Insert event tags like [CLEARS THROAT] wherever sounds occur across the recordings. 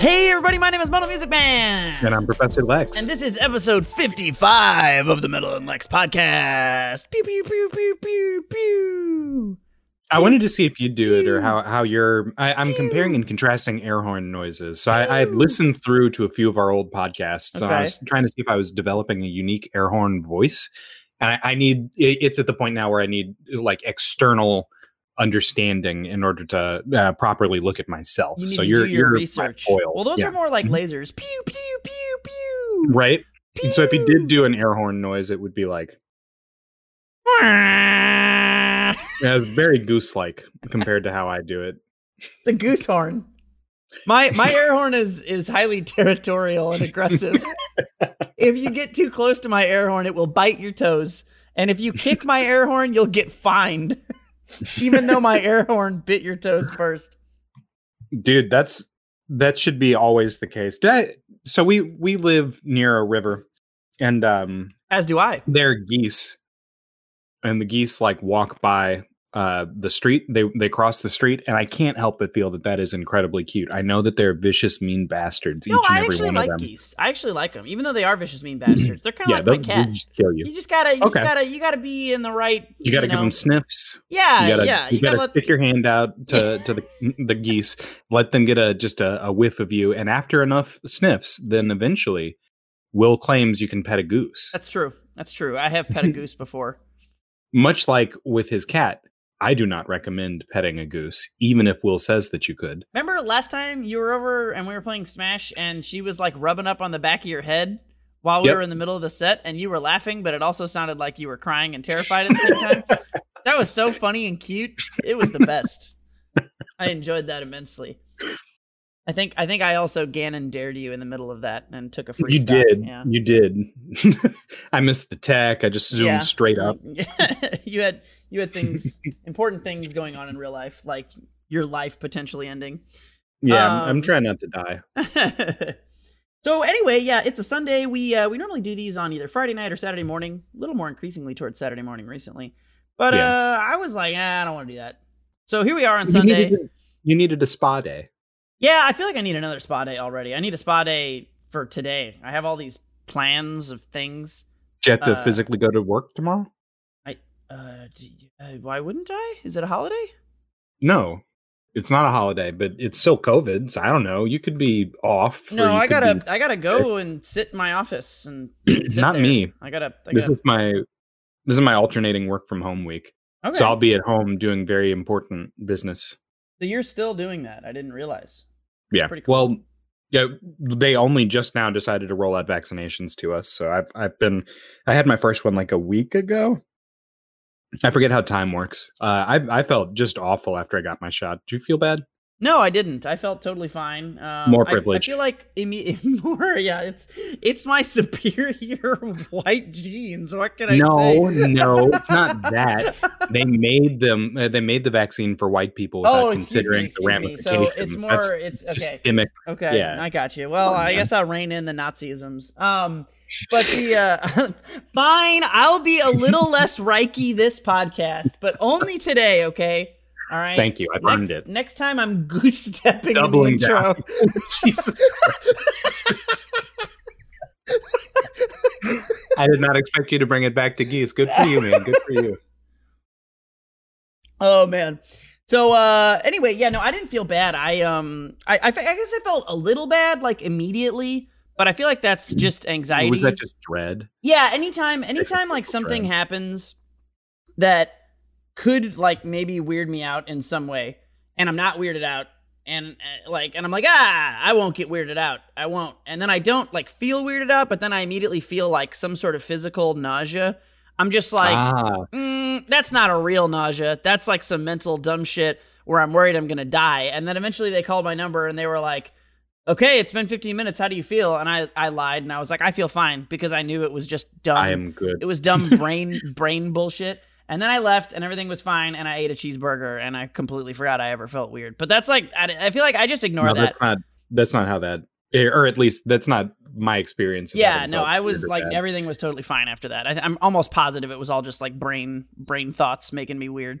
Hey everybody, my name is Metal Music Man. And I'm Professor Lex. And this is episode 55 of the Metal and Lex podcast. Pew pew pew pew pew pew. I wanted to see if you'd do it or how how you're. I, I'm comparing and contrasting air horn noises. So I, I listened through to a few of our old podcasts. So I was trying to see if I was developing a unique air horn voice, and I, I need. It's at the point now where I need like external understanding in order to uh, properly look at myself. You need so to you're do your you're research. Well, those Yeah. are more like Mhm. lasers. Pew pew pew pew. right. And so if you did do an air horn noise, it would be like [LAUGHS] it's uh, very goose-like compared to how I do it. a goose horn. My my air horn is is highly territorial and aggressive. if you get too close to my air horn, it will bite your toes. And if you kick my air horn, you'll get fined. Even though my air horn bit your toes first. dude that's that should be always the case That- so we we live near a river and um As do I. there are geese and the geese like walk by uh the street they they cross the street and i can't help but feel that that is incredibly cute i know that they're vicious mean bastards No, each and I every actually one like of them geese. I actually like them, even though they are vicious, mean bastards. They're kind of yeah like my cat. they'll just kill you You just gotta, you Okay. just gotta, you gotta be in the right. you gotta give know- them sniffs Yeah, you gotta, yeah. you gotta, let- stick your hand out to, to the the geese, let them get a just a, a whiff of you, and after enough sniffs, then eventually, Will claims you can pet a goose. That's true. That's true. I have pet a [LAUGHS] goose before. Much like with his cat, I do not recommend petting a goose, even if Will says that you could. Remember last time you were over and we were playing Smash, and she was like rubbing up on the back of your head while we Yep. were in the middle of the set, and you were laughing, but it also sounded like you were crying and terrified at the same time. [LAUGHS] that was so funny and cute. It was the best. I enjoyed that immensely. I think I think I also Ganon dared you in the middle of that and took a free. you stock. did, Yeah. you did. [LAUGHS] I missed the tech. I just zoomed Yeah. straight up. [LAUGHS] you had you had things [LAUGHS] important things going on in real life, like your life potentially ending. Yeah, I'm, Um, I'm trying not to die. [LAUGHS] so anyway, yeah, it's a Sunday. We uh, we normally do these on either Friday night or Saturday morning. A little more increasingly towards Saturday morning recently, but Yeah. uh, I was like, ah, I don't want to do that. So here we are on You Sunday. needed, you needed a spa day. Yeah, I feel like I need another spa day already. I need a spa day for today. I have all these plans of things. Do you have to Uh, physically go to work tomorrow? Uh, uh, why wouldn't I? Is it a holiday? No, it's not a holiday, but it's still COVID. So I don't know. You could be off. No, I gotta be- I gotta go and sit in my office and [CLEARS THROAT] sit not there. me. I gotta. I This gotta is my this is my alternating work from home week. okay. So I'll be at home doing very important business. So you're still doing that? I didn't realize. That's Yeah. pretty cool. Well, yeah, they only just now decided to roll out vaccinations to us. So I've I've been I had my first one like a week ago. I forget how time works. Uh, I I felt just awful after I got my shot. Do you feel bad? No, I didn't. I felt totally fine. Um, More I- privilege. I, feel like imme- [LAUGHS] more. Yeah, it's it's my [LAUGHS] superior white genes. What can I no, say? no, no, it's not that. [LAUGHS] They made them. Uh, they made the vaccine for white people without Oh, me, considering excuse the me. ramifications. So it's more- That's it's- okay. systemic. Okay, Yeah. I got you. Well, on, I guess I'll rein in the Nazisms. Um, but the uh, [LAUGHS] fine, I'll be a little less Reiki this podcast, but only today. Okay, all right. Thank you. I've Next, earned it. next time I'm [LAUGHS] goose stepping Doubling in the intro. [LAUGHS] Jesus. I did not expect you to bring it back to geese. Good for you, man. Good for you. Oh man. So uh anyway, yeah, no, I didn't feel bad. I um I I, I guess I felt a little bad like immediately, but I feel like that's just anxiety. Mm-hmm. Was that just dread? yeah, anytime anytime like something dread. happens that could like maybe weird me out in some way and I'm not weirded out and uh, like and I'm like, "Ah, I won't get weirded out. I won't." And then I don't like feel weirded out, but then I immediately feel like some sort of physical nausea. I'm just like ah, mm, that's not a real nausea. That's like some mental dumb shit where I'm worried I'm gonna die. And then eventually they called my number and they were like, "Okay, it's been 15 minutes. How do you feel?" And I I lied and I was like, "I feel fine," because I knew it was just dumb. I am good. It was dumb [LAUGHS] brain brain bullshit. And then I left and everything was fine and I ate a cheeseburger and I completely forgot I ever felt weird. But that's like I, I feel like I just ignore No, that. that's not. That's not how that. Or at least that's not my experience. Yeah, no, I was like bad. everything was totally fine after that. I, I'm almost positive it was all just like brain brain thoughts making me weird.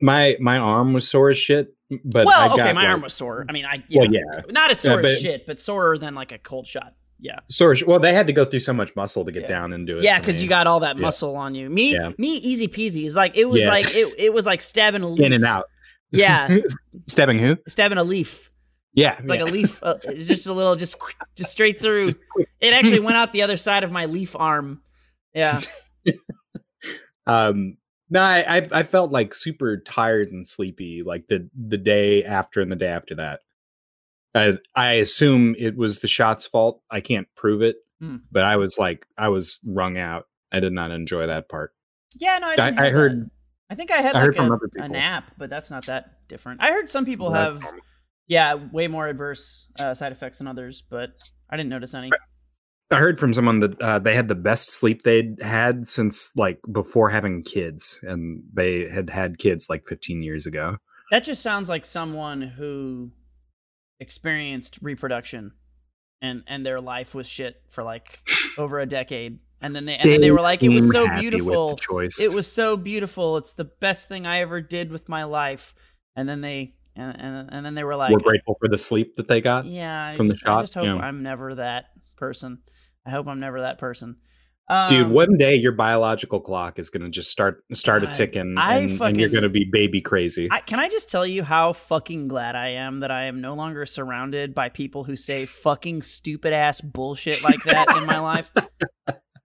my my arm was sore as shit but well, okay, my like, arm was sore. I mean, I yeah, Well, yeah. not as sore Yeah, as shit, but sorer than like a cold shot. Yeah, sore. Well, they had to go through so much muscle to get Yeah. down and do it. yeah, because you got all that muscle on you. Me, me, easy peasy. It's like it was like it, it was like stabbing a leaf [LAUGHS] in and out. Yeah, [LAUGHS] Stabbing who? stabbing a leaf. Yeah, It's like a leaf. Uh, [LAUGHS] it's just a little, just just straight through. It actually went out the other side of my leaf arm. Yeah. um no I, I i felt like super tired and sleepy like the the day after and the day after that i i assume it was the shot's fault i can't prove it Hmm. but i was like i was wrung out i did not enjoy that part Yeah, no, I, i, I heard. I think I had I like heard from a, other a nap, but that's not that different. I heard some people have, yeah, way more adverse uh, side effects than others, but I didn't notice any. I heard from someone that uh, they had the best sleep they'd had since like before having kids and they had had kids like 15 years ago That just sounds like someone who experienced reproduction and and their life was shit for like over a decade, and then they and then they were like, it was so happy with the beautiful. it was so beautiful. It's the best thing I ever did with my life. And then they and and, and then they were like, we're grateful for the sleep that they got yeah, from the just, I just hope yeah. I'm never that person. I hope I'm never that person. Um, Dude, one day your biological clock is gonna just start start a ticking, and, and you're gonna be baby crazy. I, can I just tell you how fucking glad I am that I am no longer surrounded by people who say fucking stupid ass bullshit like that in my life?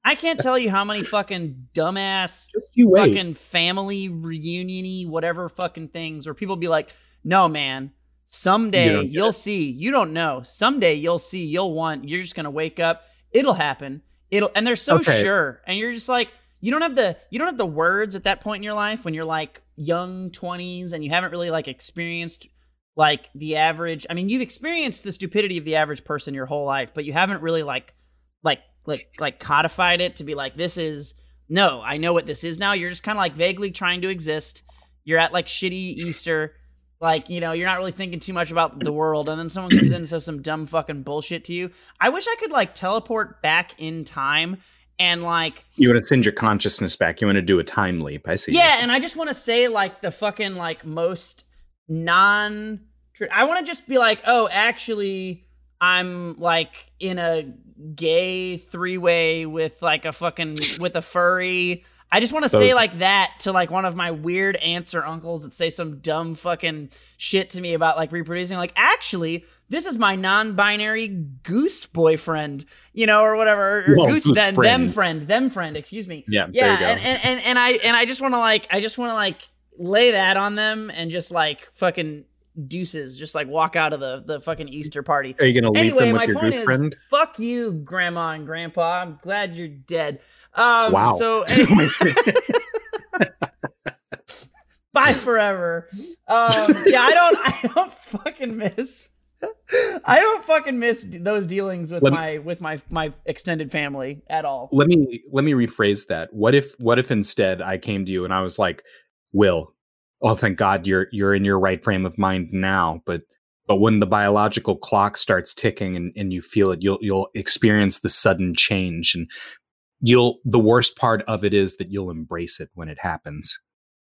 I can't tell you how many fucking dumbass [LAUGHS] fucking family reuniony whatever fucking things where people be like no man someday you will it. see you don't know someday you'll see you'll want you're just gonna wake up it'll happen. It'll and they're so Okay. sure. And you're just like you don't have the you don't have the words at that point in your life when you're like young 20s and you haven't really like experienced like the average i mean you've experienced the stupidity of the average person your whole life but you haven't really like like like like codified it to be like this is no i know what this is now. You're just kind of like vaguely trying to exist. You're at like shitty easter like you know you're not really thinking too much about the world and then someone comes in and says some dumb fucking bullshit to you i wish i could like teleport back in time and like You want to send your consciousness back. You want to do a time leap. I see. yeah, and I just want to say like the fucking like most non. I want to just be like, oh, actually, I'm like in a gay three way with like a fucking with a furry. I just want to say like that to like one of my weird aunts or uncles that say some dumb fucking shit to me about like reproducing. Like, actually, this is my non-binary goose boyfriend, you know, or whatever, or Well, goose goose them, them friend. friend, them friend. Excuse me Yeah. yeah there you go. and, and and and i and i just want to like i just want to like lay that on them and just like fucking deuces just like walk out of the the fucking easter party Are you gonna leave anyway them with my your point good is friend? fuck you grandma and grandpa i'm glad you're dead um Wow. so [LAUGHS] bye forever um yeah i don't i don't fucking miss I don't fucking miss those dealings with Let me- my with my my extended family at all. let me let me rephrase that. What if what if instead I came to you and I was like, Will, oh thank God you're you're in your right frame of mind now, but but when the biological clock starts ticking and, and you feel it, you'll you'll experience the sudden change and you'll the worst part of it is that you'll embrace it when it happens.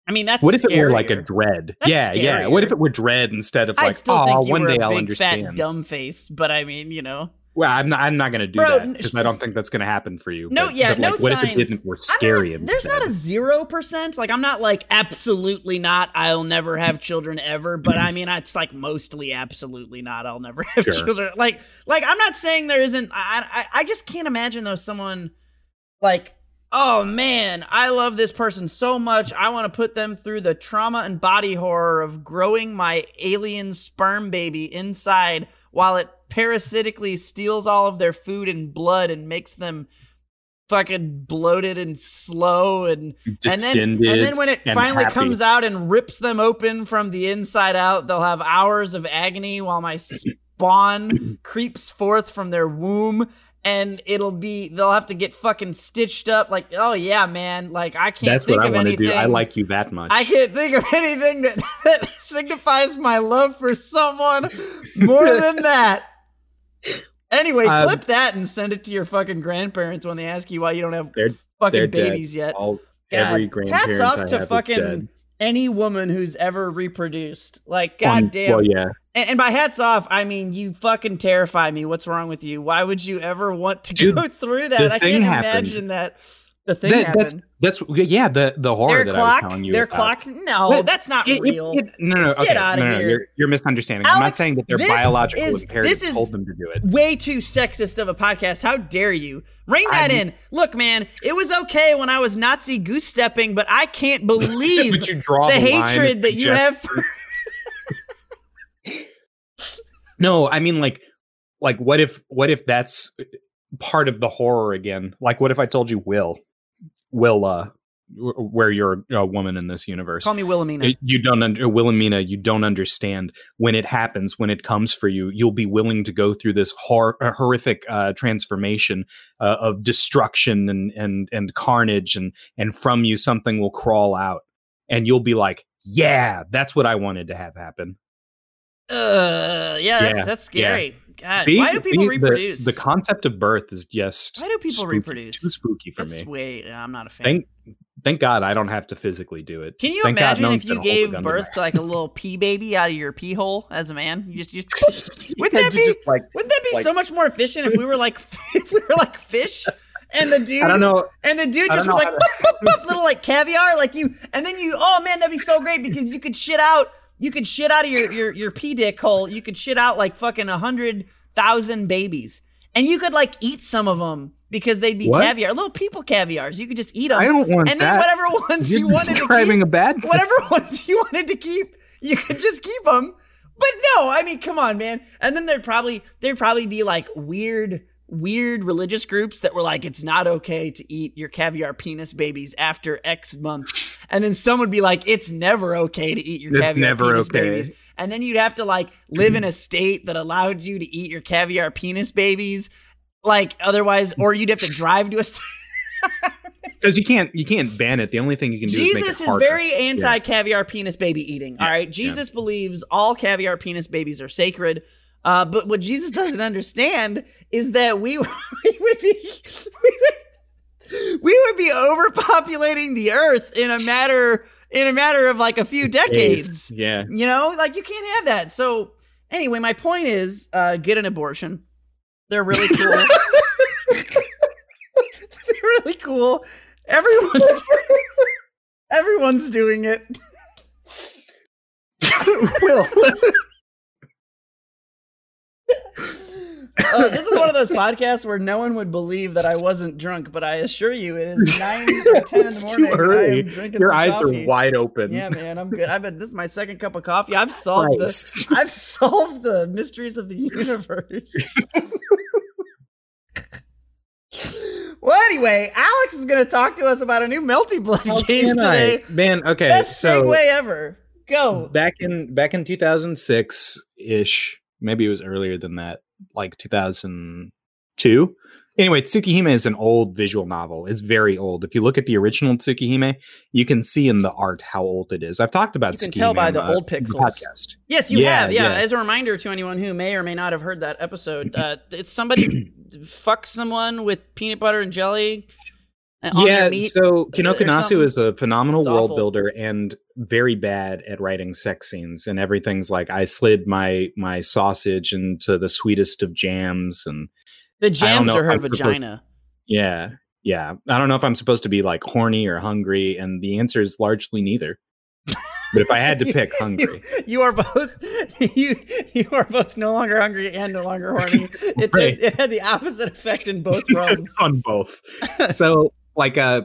I mean, that's what if it were like a dread? That's yeah, yeah. What if it were dread instead of like, oh, one day a I'll big understand. fat dumb face, but I mean, you know, Well, I'm not. I'm not going to do Bro, that because I don't think that's going to happen for you. No, but, yeah, but, no like, What if it didn't? We're scary. not- there's not a zero percent. Like I'm not like absolutely not. I'll never have children ever. But I [CLEARS THROAT] mean, it's like mostly absolutely not. I'll never [LAUGHS] have Sure. children. Like, like I'm not saying there isn't. I, I I just can't imagine though someone like. Oh man, I love this person so much. I want to put them through the trauma and body horror of growing my alien sperm baby inside while it parasitically steals all of their food and blood and makes them fucking bloated and slow and and then and then when it finally happy. comes out and rips them open from the inside out, they'll have hours of agony while my [CLEARS THROAT] spawn creeps forth from their womb. And it'll be they'll have to get fucking stitched up. Like, oh yeah, man. Like I can't think of that. that's think what I of want to do. I like you that much. I can't think of anything that, [LAUGHS] that signifies my love for someone more [LAUGHS] than that. Anyway, Um, clip that and send it to your fucking grandparents when they ask you why you don't have They're- fucking they're dead. babies yet. All every grandparent hats off I to fucking any woman who's ever reproduced. Like, goddamn. Well, yeah. And, and by hats off, I mean you fucking terrify me. What's wrong with you? Why would you ever want to Dude, go [LAUGHS] through that? I can't happened. imagine that. The thing That- happened. that's that's yeah the the horror Their that I was clock. telling you Their about. clock. No, But that's not It- it- real. it- no, no, okay, Get outta no, no, here. You're, you're misunderstanding. I'm not saying that their biological is- imperatives this is- told them to do it. way too sexist of a podcast. How dare you? Ring that I'm- in. Look, man, it was okay when I was Nazi goose stepping, but I can't believe [LAUGHS] but you draw the, the, hatred that you have for No, I mean like like what if what if that's part of the horror again? Like what if I told you Will Will uh where you're a woman in this universe. Call me Wilhelmina. You don't under Wilhelmina, you don't understand when it happens, when it comes for you, you'll be willing to go through this hor- uh, horrific uh, transformation uh, of destruction and and and carnage, and and from you something will crawl out, and you'll be like, yeah, that's what I wanted to have happen. Uh, yeah, that's, Yeah, that's scary. God, See? why do people See, reproduce? The, concept of birth is just Why do people spooky- reproduce? Too spooky for that's me. way. I'm not a fan. Thank thank God I don't have to physically do it. Can you Thank God imagine no if you gonna hold a gave to birth to like a [LAUGHS] little pee baby out of your pee hole as a man? You just, you just [LAUGHS] wouldn't that be just like wouldn't that be like- so much more efficient if we were like [LAUGHS] if we were like fish and the dude I don't know. and the dude just was like boop, boop, boop, little like caviar like you and then you oh man that'd be so great because you could shit out you could shit out of your your your pee dick hole you could shit out like fucking a hundred thousand babies and you could like eat some of them because they'd be What? caviar little people caviars you could just eat them I don't want and then whatever [LAUGHS] ones You're you wanted to keep a bad thing. whatever [LAUGHS] ones you wanted to keep, you could just keep them. But no, I mean, come on, man. And then there'd probably there'd probably be like weird weird religious groups that were like it's not okay to eat your caviar penis babies after X months. And then some would be like it's never okay to eat your It's caviar never penis okay. babies. And then you'd have to like live in a state that allowed you to eat your caviar penis babies like otherwise or you'd have to drive to a state [LAUGHS] because you can't you can't ban it. The only thing you can do is make Jesus is very anti caviar penis baby eating. all Yeah, right. Jesus believes all caviar penis babies are sacred. Uh, but what Jesus doesn't understand is that we, [LAUGHS] we would be we would, we would be overpopulating the earth in a matter in a matter of like a few decades. Yeah. You know, like you can't have that. So anyway, my point is, uh, get an abortion. They're really [LAUGHS] cool. They're really cool. Everyone's everyone's doing it. [LAUGHS] Will. Uh, this is one of those podcasts where no one would believe that I wasn't drunk, but I assure you, it is nine or [LAUGHS] ten in the morning. too and I early. am drinking Your eyes coffee. are wide open. Yeah, man, I'm good. I've been. This is my second cup of coffee. I've [LAUGHS] solved the. [LAUGHS] I've solved the mysteries of the universe. well, anyway, Alex is going to talk to us about a new Melty Blood How game can I? today. Man, okay. Best so segue ever. Go. back in back in 2006 ish, maybe it was earlier than that, like 2002. Anyway, Tsukihime is an old visual novel. It's very old. If you look at the original Tsukihime, you can see in the art how old it is. I've talked about You can Tsukihime tell by the old the pixels. podcast. Yes, you Yeah, have. Yeah. yeah. As a reminder to anyone who may or may not have heard that episode, uh, it's somebody [CLEARS THROAT] fucks someone with peanut butter and jelly. Uh, yeah, so or Kinoko Nasu is a phenomenal It's world awful. builder and very bad at writing sex scenes and everything's like I slid my my sausage into the sweetest of jams and the jams know are her I'm supposed- vagina. yeah, yeah. I don't know if I'm supposed to be like horny or hungry and the answer is largely neither. but if I had to [LAUGHS] pick hungry. You are both [LAUGHS] you you are both no longer hungry and no longer horny. [LAUGHS] It, Right. it, it had the opposite effect in both realms. on both. so like uh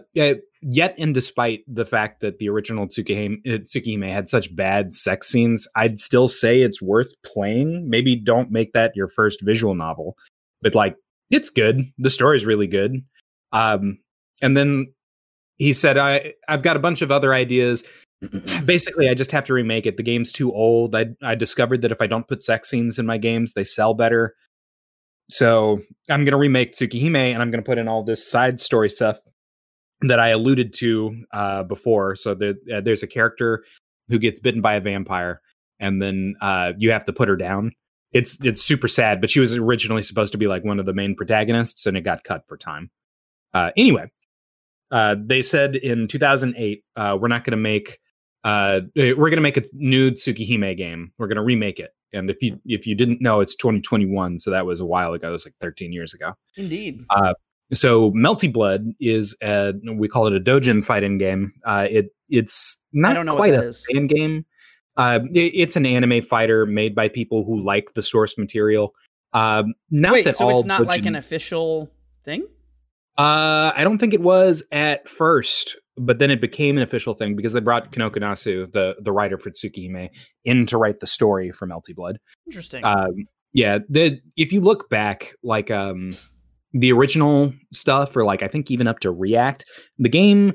yet and despite the fact that the original Tsukihime, uh, Tsukihime had such bad sex scenes, I'd still say it's worth playing. Maybe don't make that your first visual novel, but like it's good. The story's really good. Um and then he said I I've got a bunch of other ideas. [CLEARS THROAT] Basically, I just have to remake it. The game's too old. I I discovered that if I don't put sex scenes in my games, they sell better. So I'm going to remake Tsukihime and I'm going to put in all this side story stuff that I alluded to uh, before. So there, uh, there's a character who gets bitten by a vampire, and then uh, you have to put her down. It's it's super sad, but she was originally supposed to be like one of the main protagonists, and it got cut for time. Uh, anyway, uh, they said in 2008 uh, we're not going to make uh, eh, we're gonna make a nude Tsukihime game. We're gonna remake it. And if you if you didn't know, it's 2021, so that was a while ago. It was like 13 years ago. Indeed. So Melty Blood is a, we call it a dojin fighting game. Uh, it it's not quite a fan game. Uh, it, it's an anime fighter made by people who like the source material. Um, not Wait, that so all it's not dojin, like an official thing. uh, I don't think it was at first, but then it became an official thing because they brought Kinoko Nasu, the the writer for Tsukihime, in to write the story for Melty Blood. Interesting. Um, yeah, the if you look back, like um, the original stuff, or like I think even up to React, the game,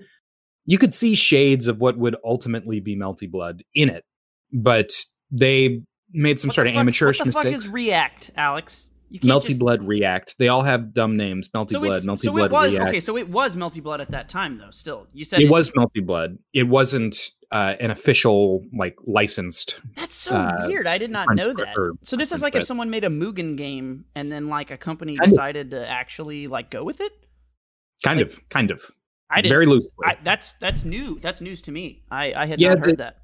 you could see shades of what would ultimately be Melty Blood in it, but they made some What sort of fuck- amateurish What the fuck is React, Alex? Melty just- Blood React. They all have dumb names. Melty So, Blood, Melty so Blood it was React. okay. So it was Melty Blood at that time, though. Still, you said it was Melty Blood. It wasn't uh, an official, like licensed. That's so uh, weird. I did not know that. So this is like if someone made a Mugen game and then like a company Kind of. decided to actually like go with it. Kind Like, of, kind of. I did. Very loosely. I, that's that's new. That's news to me. I I had Yeah, not heard the- that.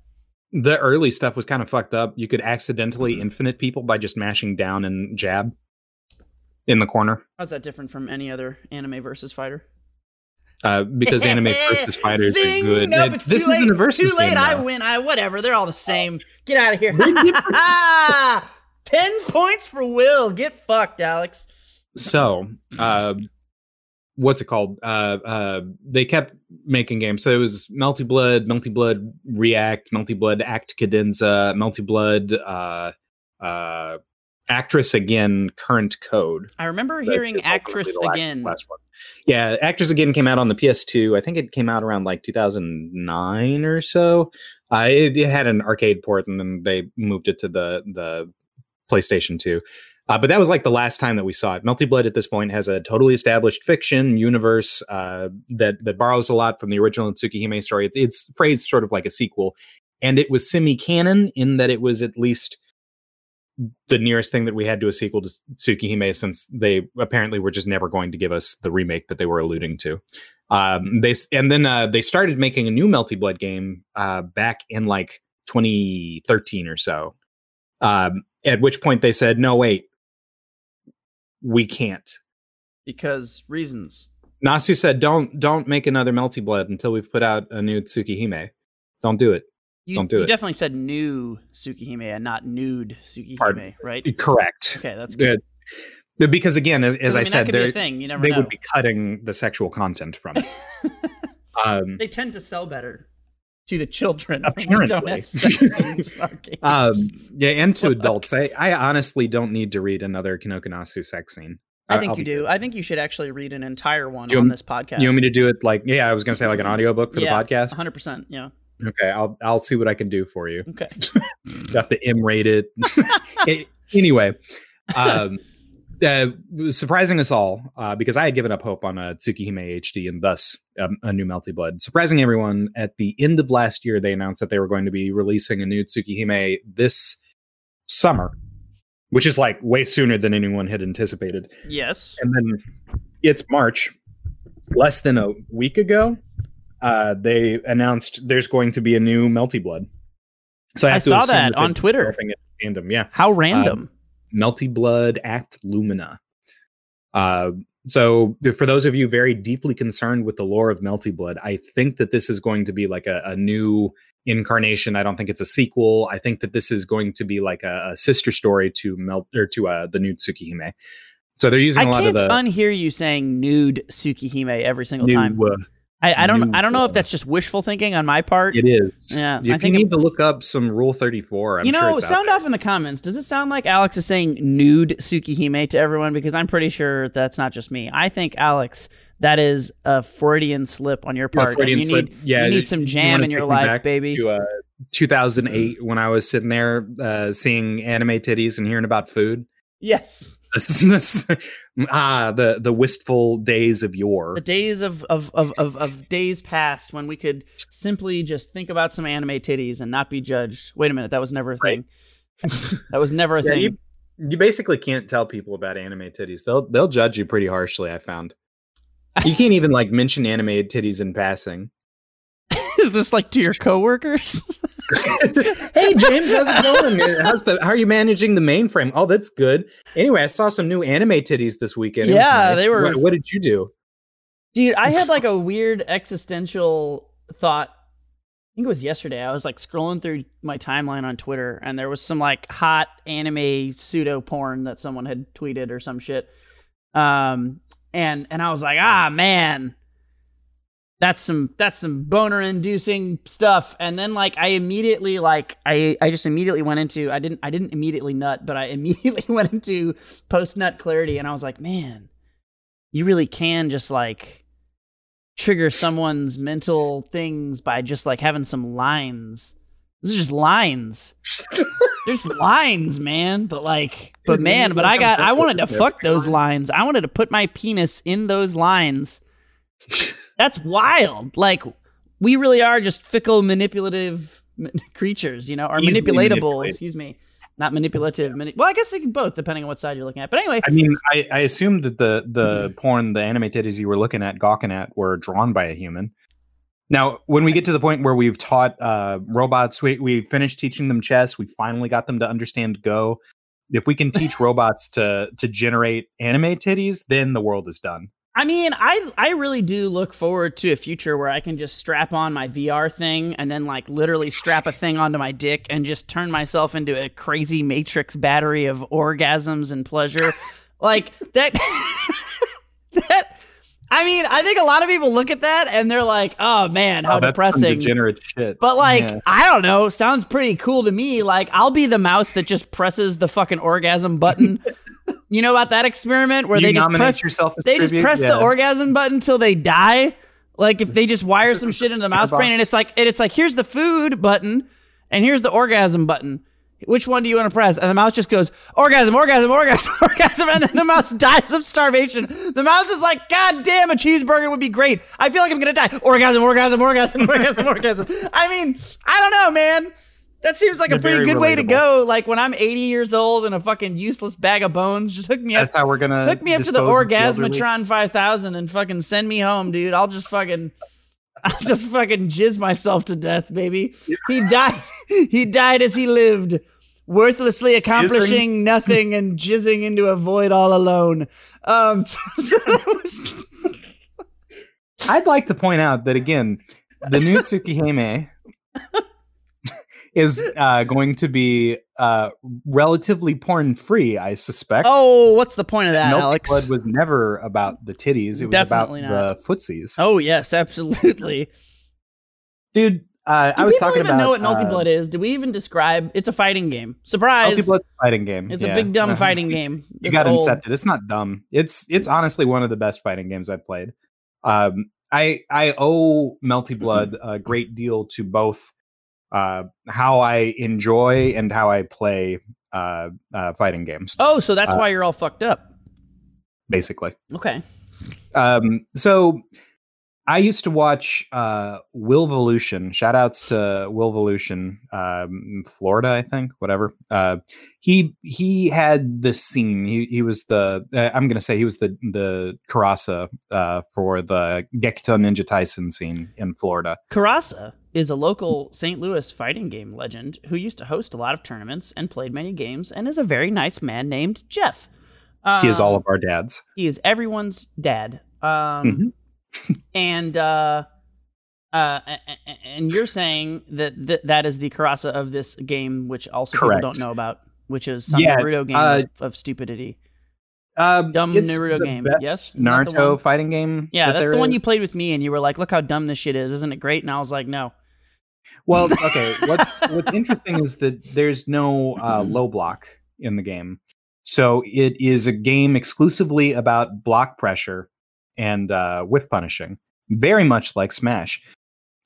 the early stuff was kind of fucked up. You could accidentally infinite people by just mashing down and jab in the corner. How's that different from any other anime versus fighter? Uh, because anime versus fighters Zing! are good. Nope, it's this too late. isn't a versus too late. I win. I whatever. They're all the same. Get out of here. [LAUGHS] Ten points for Will. Get fucked, Alex. So, uh, what's it called? Uh, uh, they kept making games. So it was Melty Blood, Melty Blood React, Melty Blood Act Cadenza, Melty Blood, uh, uh, Actress Again, Current Code. I remember hearing actress last- again. Last. Yeah, Actress Again came out on the PS2. I think it came out around like 2009 or so. Uh, it, it had an arcade port, and then they moved it to the the PlayStation 2. Uh, but that was like the last time that we saw it. Melty Blood at this point has a totally established fiction universe uh, that that borrows a lot from the original Tsukihime story. It- it's phrased sort of like a sequel, and it was semi-canon in that it was at least the nearest thing that we had to a sequel to Tsukihime, since they apparently were just never going to give us the remake that they were alluding to. Um, they and then uh, they started making a new Melty Blood game uh, back in like 2013 or so. Um, at which point they said, "No, wait, we can't." because reasons. Nasu said, "Don't don't make another Melty Blood until we've put out a new Tsukihime. Don't do it." You, Don't do you it. definitely said new Tsukihime and not nude Tsukihime, Pardon. right? Correct. Okay, that's good. Good. Because again, as, as I I, mean, that said, could be a they're- thing. You never they know. would be cutting the sexual content from it. [LAUGHS] um, they tend to sell better to the children. when don't Apparently. have sex scenes in [LAUGHS] our games. um, yeah, and to Fuck. [LAUGHS] adults, I, I honestly don't need to read another Kinoko Nasu sex scene. I think I'll you do. good. I think you should actually read an entire one You on want- this podcast. You want me to do it like yeah, I was gonna say like an audiobook for Yeah. the podcast. 100%. Yeah. Okay, I'll I'll see what I can do for you. Okay. [LAUGHS] You have to M rate it. [LAUGHS] Anyway, um, uh, surprising us all uh, because I had given up hope on a Tsukihime HD and thus um, a new Melty Blood. Surprising everyone, at the end of last year, they announced that they were going to be releasing a new Tsukihime this summer, which is like way sooner than anyone had anticipated. Yes. And then it's March, less than a week ago. Uh, they announced there's going to be a new Melty Blood. So I, I saw assume that on Twitter. it. Yeah, How random. Melty Blood Act Lumina. Uh, so for those of you very deeply concerned with the lore of Melty Blood, I think that this is going to be like a, a new incarnation. I don't think it's a sequel. I think that this is going to be like a, a sister story to Melt or to uh, the new Tsukihime. So they're using I a lot can't of the unhear you saying nude Tsukihime every single new. time. Uh, I, I don't. I don't know if that's just wishful thinking on my part. it is. Yeah, If I think you it- need to look up some Rule Thirty Four, I'm you sure know, it's sound off in the comments. Does it sound like Alex is saying nude Tsukihime to everyone? Because I'm pretty sure that's not just me. I think Alex, that is a Freudian slip on your part. and Freudian you slip. need yeah, you need some jam wanna in your life, baby. To uh, 2008, when I was sitting there uh, seeing anime titties and hearing about food. yes, [LAUGHS] This, this, ah, the the wistful days of yore. the days of of, of of of days past when we could simply just think about some anime titties and not be judged. Wait a minute, that was never a Right. thing. that was never a Yeah, thing. you, you basically can't tell people about anime titties. They'll they'll judge you pretty harshly. I found. You can't even like mention animated titties in passing. [LAUGHS] Is this like to your coworkers? [LAUGHS] hey James, how's it going? How's the how are you managing the mainframe? Oh, that's good. Anyway, I saw some new anime titties this weekend. yeah, nice. they were. What, what, did you do, dude? I had like a weird existential thought. I think it was yesterday. I was like scrolling through my timeline on Twitter, and there was some like hot anime pseudo porn that someone had tweeted or some shit. Um, and and I was like, ah man, that's some that's some boner inducing stuff. And then like i immediately like i i just immediately went into i didn't i didn't immediately nut but i [LAUGHS] immediately went into post nut clarity and i was like man you really can just like trigger someone's mental things by just like having some lines. This is just lines. [LAUGHS] There's lines man but like but man but i got i wanted to fuck those lines. I wanted to put my penis in those lines that's wild. Like we really are just fickle, manipulative [LAUGHS] creatures, you know, or manipulatable. Excuse me, not manipulative. Mani- well, I guess they can both, depending on what side you're looking at. But anyway, I mean, I, I assumed that the the [CLEARS THROAT] porn, the anime titties you were looking at, gawking at, were drawn by a human. Now, when we get to the point where we've taught uh, robots, we we finished teaching them chess. We finally got them to understand Go. If we can teach [LAUGHS] robots to to generate anime titties, then the world is done. I mean, I I really do look forward to a future where I can just strap on my VR thing and then like literally strap a thing onto my dick and just turn myself into a crazy matrix battery of orgasms and pleasure. like that [LAUGHS] that I mean, I think a lot of people look at that and they're like, "Oh man, how oh, depressing!" degenerate shit. But like, yeah. I don't know. Sounds pretty cool to me. Like, I'll be the mouse that just presses the fucking orgasm button [LAUGHS] You know about that experiment where you they just press yourself they tribute? just press yeah. the orgasm button until they die? Like if they just wire some shit into the [LAUGHS] mouse brain and it's like and it's like here's the food button and here's the orgasm button. Which one do you want to press? And the mouse just goes orgasm, orgasm, orgasm, [LAUGHS] orgasm, and then the mouse [LAUGHS] dies of starvation. The mouse is like, God damn, a cheeseburger would be great. I feel like I'm gonna die. Orgasm, orgasm, orgasm, orgasm, orgasm. I mean, I don't know, man. That seems like They're a pretty good relatable. way to go. Like when I'm 80 years old and a fucking useless bag of bones, just hook me up. That's how we're gonna hook me up to the Orgasmatron 5000 and fucking send me home, dude. I'll just fucking, [LAUGHS] I'll just fucking jizz myself to death, baby. He died. [LAUGHS] He died as he lived, worthlessly accomplishing Jizzing. nothing and jizzing into a void all alone. Um, [LAUGHS] so was... I'd like to point out that again, the new Tsukihime is [LAUGHS] uh, going to be uh, relatively porn free, I suspect. Oh, what's the point of that, Melty Alex? Blood was never about the titties; it was Definitely about not. the footsies. Oh yes, absolutely, dude. Uh, I was talking even about. know what Melty Blood uh, is? Do we even describe? It's a fighting game. Surprise! Melty Blood's a fighting game. It's yeah. a big dumb [LAUGHS] fighting game. you got old. incepted. It's not dumb. It's it's honestly one of the best fighting games I've played. Um, I I owe Melty Blood a great deal to both uh, how I enjoy and how I play uh, uh, fighting games. Oh, so that's uh, why you're all fucked up. Basically. Okay. Um, so I used to watch uh, Willvolution. Shout outs to Willvolution, um, Florida, I think, whatever. Uh, he he had the scene. He he was the uh, I'm gonna say he was the the Kurasa uh, for the Gekito Ninja Taisen scene in Florida. Kurasa is a local St. Louis fighting game legend who used to host a lot of tournaments and played many games, and is a very nice man named Jeff. Um, he is all um, of our dads. He is everyone's dad. Um, mm-hmm [LAUGHS] and uh, uh, and you're saying that th- that is the Kurasa of this game, which also Correct. people don't know about, which is some yeah, Naruto game uh, of, of, stupidity. Um, dumb Naruto game. Yes, Naruto fighting game. Yeah, that that's the one you played with me, and you were like, "Look how dumb this shit is, isn't it great?" And I was like, "No." Well, [LAUGHS] okay. what's what's interesting is that there's no uh, low block in the game, so it is a game exclusively about block pressure and uh, with punishing, very much like Smash.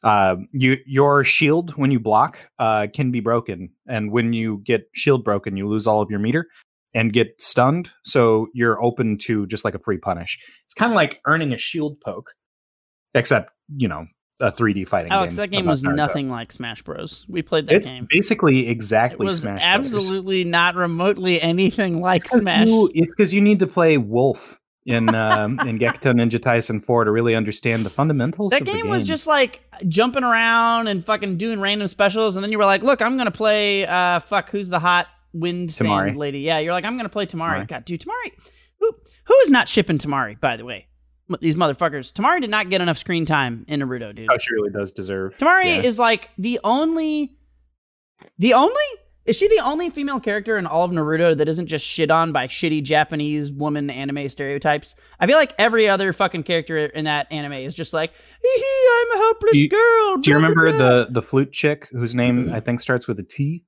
Uh, you your shield when you block uh, can be broken, and when you get shield broken, you lose all of your meter and get stunned. So you're open to just like a free punish. It's kind of like earning a shield poke, except you know a 3D fighting game. Alex, game. that game was nothing like Smash Bros. We played that it's game. basically exactly it was Smash absolutely Brothers. not remotely anything like it's Smash. You, it's because you need to play Wolf in um, in Gekitou Ninja Taisen 4 to really understand the fundamentals. That game, game, was just like jumping around and fucking doing random specials, and then you were like, "Look, I'm gonna play. Uh, fuck, who's the hot wind Temari. sand lady? Yeah, you're like, I'm gonna play Temari. Temari. God, dude, Temari. Who who is not shipping Temari? By the way, these motherfuckers. Temari did not get enough screen time in Naruto, dude. Oh, she really does deserve. Temari yeah. is like the only, the only. Is she the only female character in all of Naruto that isn't just shit on by shitty Japanese woman anime stereotypes? I feel like every other fucking character in that anime is just like, hee hee, I'm a helpless Do you- girl. Do you remember blah." the the flute chick whose name I think starts with a T?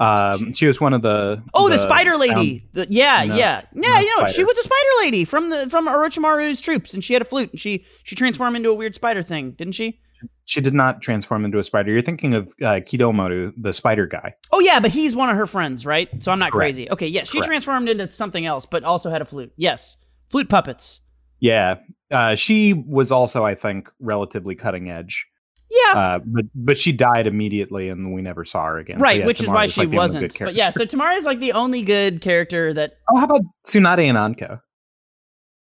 Um, she was one of the Oh, the, spider lady. The- yeah, No, yeah, yeah. You know, she was a spider lady from the from Orochimaru's troops, and she had a flute, and she she transformed into a weird spider thing, didn't she? She did not transform into a spider. You're thinking of uh, Kidomaru, the spider guy. Oh yeah, but he's one of her friends, right? So I'm not Correct. crazy. Okay, yes, she Correct. transformed into something else, but also had a flute. Yes, flute puppets. Yeah, uh, she was also, I think, relatively cutting edge. Yeah, Uh, but but she died immediately, and we never saw her again. So, right, yeah, which is why she like, wasn't. But yeah, so Temari is like the only good character that oh, how about Tsunade and Anko?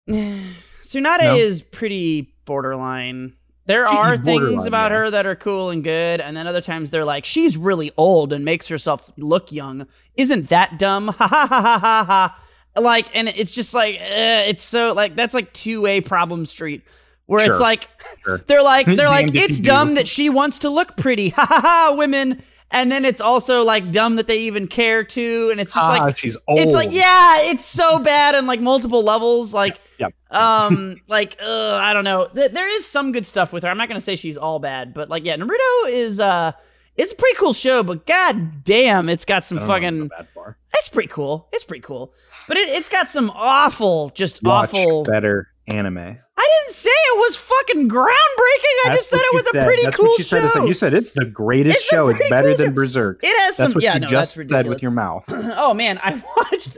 [SIGHS] Tsunade No? is pretty borderline. There She- are things about yeah. her that are cool and good, and then other times they're like, she's really old and makes herself look young. Isn't that dumb? Ha ha ha ha ha ha. Like, and it's just like, eh, it's so like that's like two way problem street, where it's like Sure. [LAUGHS] they're like [LAUGHS] they're like it's dumb do. that she wants to look pretty. [LAUGHS] Ha ha ha, women. And then it's also like dumb that they even care to, and it's just ah, like she's old. it's like yeah, it's so bad on like multiple levels. Like Yep. um, like uh, I don't know. Th- there is some good stuff with her. I'm not gonna say she's all bad, but like yeah, Naruto is uh, it's a pretty cool show. But god damn, it's got some I don't wanna fucking. It's pretty cool. It's pretty cool. But it, it's got some awful, just Watch awful. better anime. I didn't say it was fucking groundbreaking. I That's just said it was a said. pretty That's cool what you tried to say. show. You said it's the greatest It's show. It's better cool than show. Berserk. It has some. That's what yeah, you no, just said with your mouth. [CLEARS THROAT] oh man, I [LAUGHS] watched.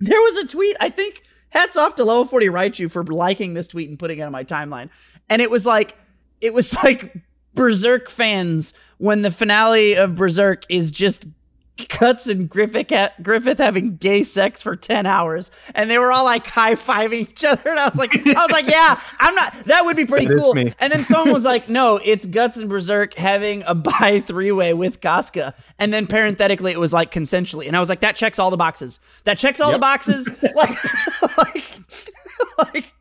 There was a tweet. I think hats off to Level Forty Raichu for liking this tweet and putting it on my timeline. And it was like, it was [LAUGHS] like Berserk fans when the finale of Berserk is just [LAUGHS] Guts and Griffith ha- Griffith having gay sex for ten hours, and they were all like high fiving each other. And I was like, I was like, yeah, I'm not. That would be pretty That is cool. And then someone was like, no, it's Guts and Berserk having a bi three way with Casca. And then parenthetically, it was like consensually. And I was like, that checks all the boxes. That checks all the boxes. [LAUGHS] like, [LAUGHS] like, like,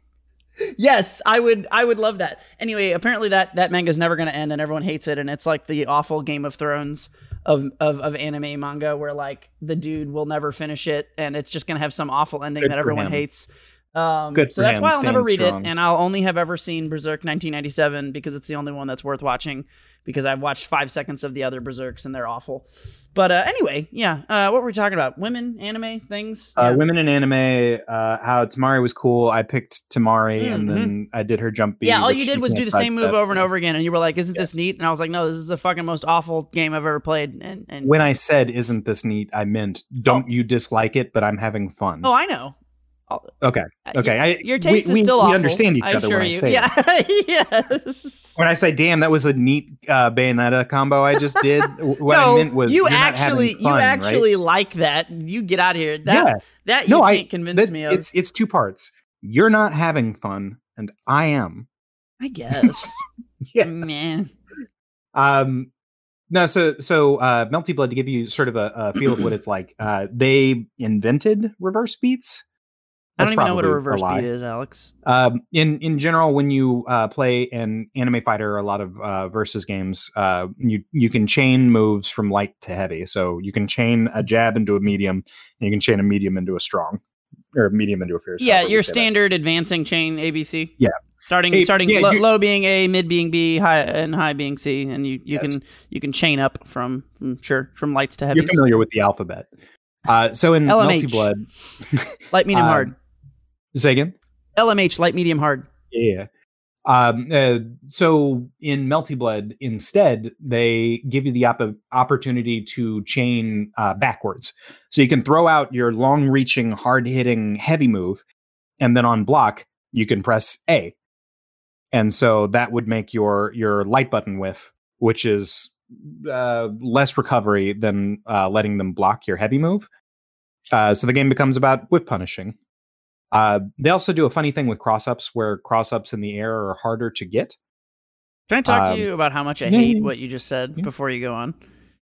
yes, I would, I would love that. Anyway, apparently that that manga's never going to end, and everyone hates it. And it's like the awful Game of Thrones of of of anime manga, where like the dude will never finish it, and it's just going to have some awful ending Good that everyone him. hates. Um, Good so that's him. why I'll never read strong. it, and I'll only have ever seen Berserk 1997 because it's the only one that's worth watching. Because I've watched five seconds of the other Berserks and they're awful. But uh, anyway, yeah. Uh, what were we talking about? Women, anime, things. Uh, Yeah. women in anime, uh, how Temari was cool. I picked Temari and Mhm. then I did her jump beat. yeah, all you did was do the same move over and over again, and you were like, "Isn't this neat?" And I was like, "No, this is the fucking most awful game I've ever played." And, and When I said, "Isn't this neat?" I meant, "Don't you dislike it?" But I'm having fun. oh, I know. Okay, Uh, okay. I, Your taste we, is we- still we awful. understand each I other when I you. say it. Yeah, [LAUGHS] yes. When I say, "Damn, that was a neat uh, Bayonetta combo I just did," [LAUGHS] what no, I meant was, you you're not having actually, fun, you right? actually like that. You get out of here. That, yeah. that you No, can't I- convince That- me of. It's it's two parts. You're not having fun, and I am. I guess. [LAUGHS] Yeah. Man. Um, no, so so uh, Melty Blood to give you sort of a, a feel of what it's like. Uh, they invented reverse beats. I don't even know what a reverse lie. beat is, Alex. Um, in in general, when you uh, play an anime fighter, or a lot of uh, versus games, uh, you you can chain moves from light to heavy. So you can chain a jab into a medium, and you can chain a medium into a strong, or a medium into a fierce. Yeah, your say that. standard advancing chain ABC. Yeah. Starting Hey, starting yeah, lo- low being A, mid being B, high and high being C, and you, you Yes. can you can chain up from, from sure from lights to heavy. You're familiar with the alphabet. Uh, so in LMH. Melty Blood, [LAUGHS] Light, medium, um, hard. Say again. LMH, light, medium, hard. Yeah. Um, uh, so in Melty Blood, instead, they give you the op- opportunity to chain uh, backwards. So you can throw out your long reaching, hard hitting, heavy move, and then on block, you can press A. And so that would make your your light button whiff, which is uh, less recovery than uh, letting them block your heavy move. Uh, so the game becomes about whiff punishing. Uh, they also do a funny thing with cross ups where cross ups in the air are harder to get. Can I talk um, to you about how much I yeah, hate yeah, what you just said yeah. before you go on?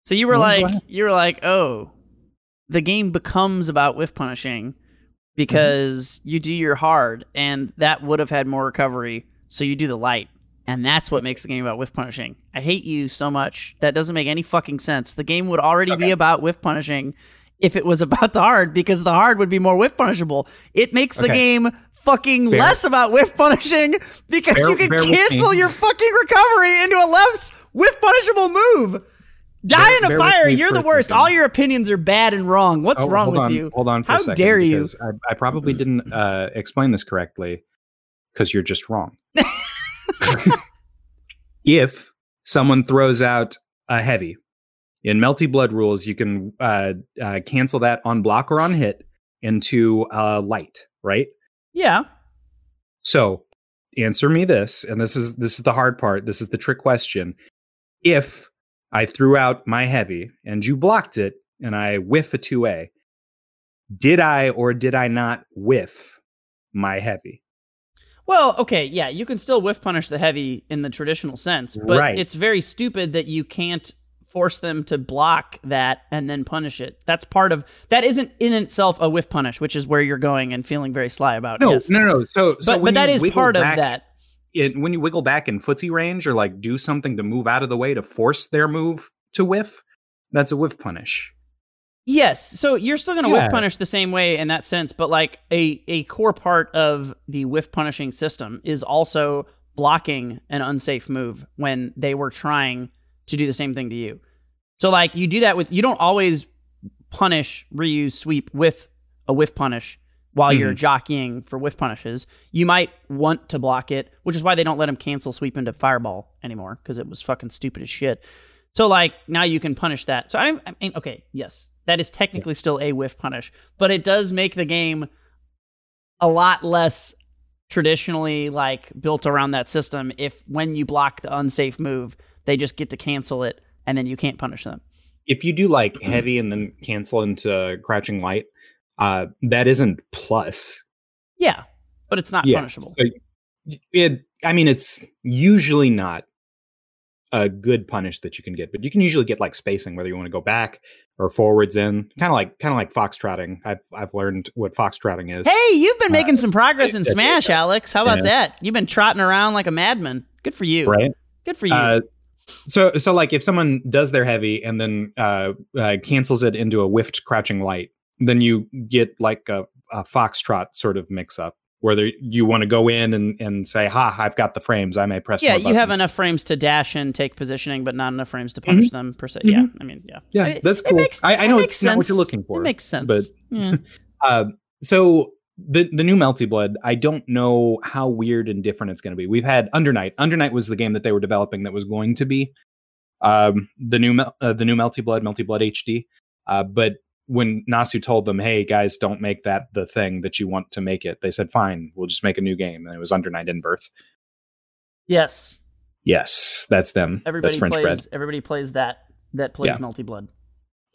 So you were like, you were like, oh, the game becomes about whiff punishing because mm-hmm. you do your hard, and that would have had more recovery. So you do the light, and that's what makes the game about whiff punishing. I hate you so much. That doesn't make any fucking sense. The game would already okay. be about whiff punishing if it was about the hard because the hard would be more whiff punishable. It makes okay. the game fucking less about whiff punishing because you can cancel your fucking recovery into a less whiff punishable move. Die bear, in a fire. You're the worst. All your opinions are bad and wrong. What's oh, wrong with on, you? Hold on for How a second. dare you? I, I probably didn't uh, explain this correctly because you're just wrong. [LAUGHS] [LAUGHS] if someone throws out a heavy in Melty Blood rules, you can uh, uh, cancel that on block or on hit into uh, light, right? Yeah. So answer me this, and this is this is the hard part. This is the trick question. If I threw out my heavy and you blocked it, and I whiff a two A, did I or did I not whiff my heavy? Well, okay, yeah, you can still whiff punish the heavy in the traditional sense, but right. it's very stupid that you can't force them to block that and then punish it. That's part of that isn't in itself a whiff punish, which is where you're going and feeling very sly about. No, yes. no, no. So, so but, but that is part back, of that. It, when you wiggle back in footsie range or like do something to move out of the way to force their move to whiff, that's a whiff punish. Yes, so you're still going to yeah. whiff punish the same way in that sense, but like a a core part of the whiff punishing system is also blocking an unsafe move when they were trying to do the same thing to you. So like you do that with you don't always punish Ryu's sweep with a whiff punish while mm-hmm. you're jockeying for whiff punishes. You might want to block it, which is why they don't let him cancel sweep into fireball anymore because it was fucking stupid as shit. So like now you can punish that. So I, I mean, okay, yes, that is technically still a whiff punish, but it does make the game a lot less traditionally like built around that system. If when you block the unsafe move, they just get to cancel it and then you can't punish them. If you do like heavy and then cancel into crouching light, uh, that isn't plus. Yeah, but it's not yeah, punishable. So it, I mean, it's usually not a good punish that you can get, but you can usually get like spacing, whether you want to go back or forwards in, kind of like kind of like foxtrotting. I've I've learned what foxtrotting is. Hey, you've been making uh, some progress in Smash, Alex. How about yeah. that? You've been trotting around like a madman. Good for you. Right. Good for you. Uh, so, so like if someone does their heavy and then uh, uh, cancels it into a whiffed crouching light, then you get like a, a foxtrot sort of mix up where you want to go in and, and say, "Ha, I've got the frames. I may press." Yeah, you have enough frames to dash and take positioning, but not enough frames to punish mm-hmm. them per se. Mm-hmm. Yeah, I mean, yeah, yeah, I that's cool. Makes, I, I, know it's sense. not what you're looking for. It makes sense, but yeah. [LAUGHS] uh, so the the new Melty Blood, I don't know how weird and different it's going to be. We've had Undernight. Undernight was the game that they were developing that was going to be um, the new uh, the new Melty Blood, Melty Blood HD. Uh, but when Nasu told them, "Hey guys, don't make that the thing that you want to make it," they said, "Fine, we'll just make a new game." And it was Undernight in Birth. Yes. Yes, that's them. Everybody that's French plays. bread. Everybody plays that. That plays yeah. Melty Blood.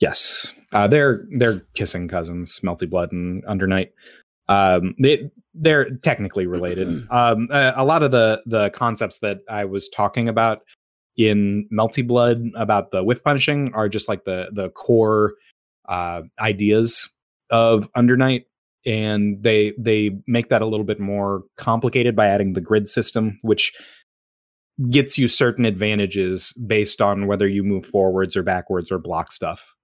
Yes, uh, they're they're kissing cousins, Melty Blood and Undernight. Um, they they're technically related. [CLEARS THROAT] um, a, a lot of the the concepts that I was talking about in Melty Blood about the whiff punishing are just like the the core uh, ideas of Undernight, and they they make that a little bit more complicated by adding the grid system, which gets you certain advantages based on whether you move forwards or backwards or block stuff.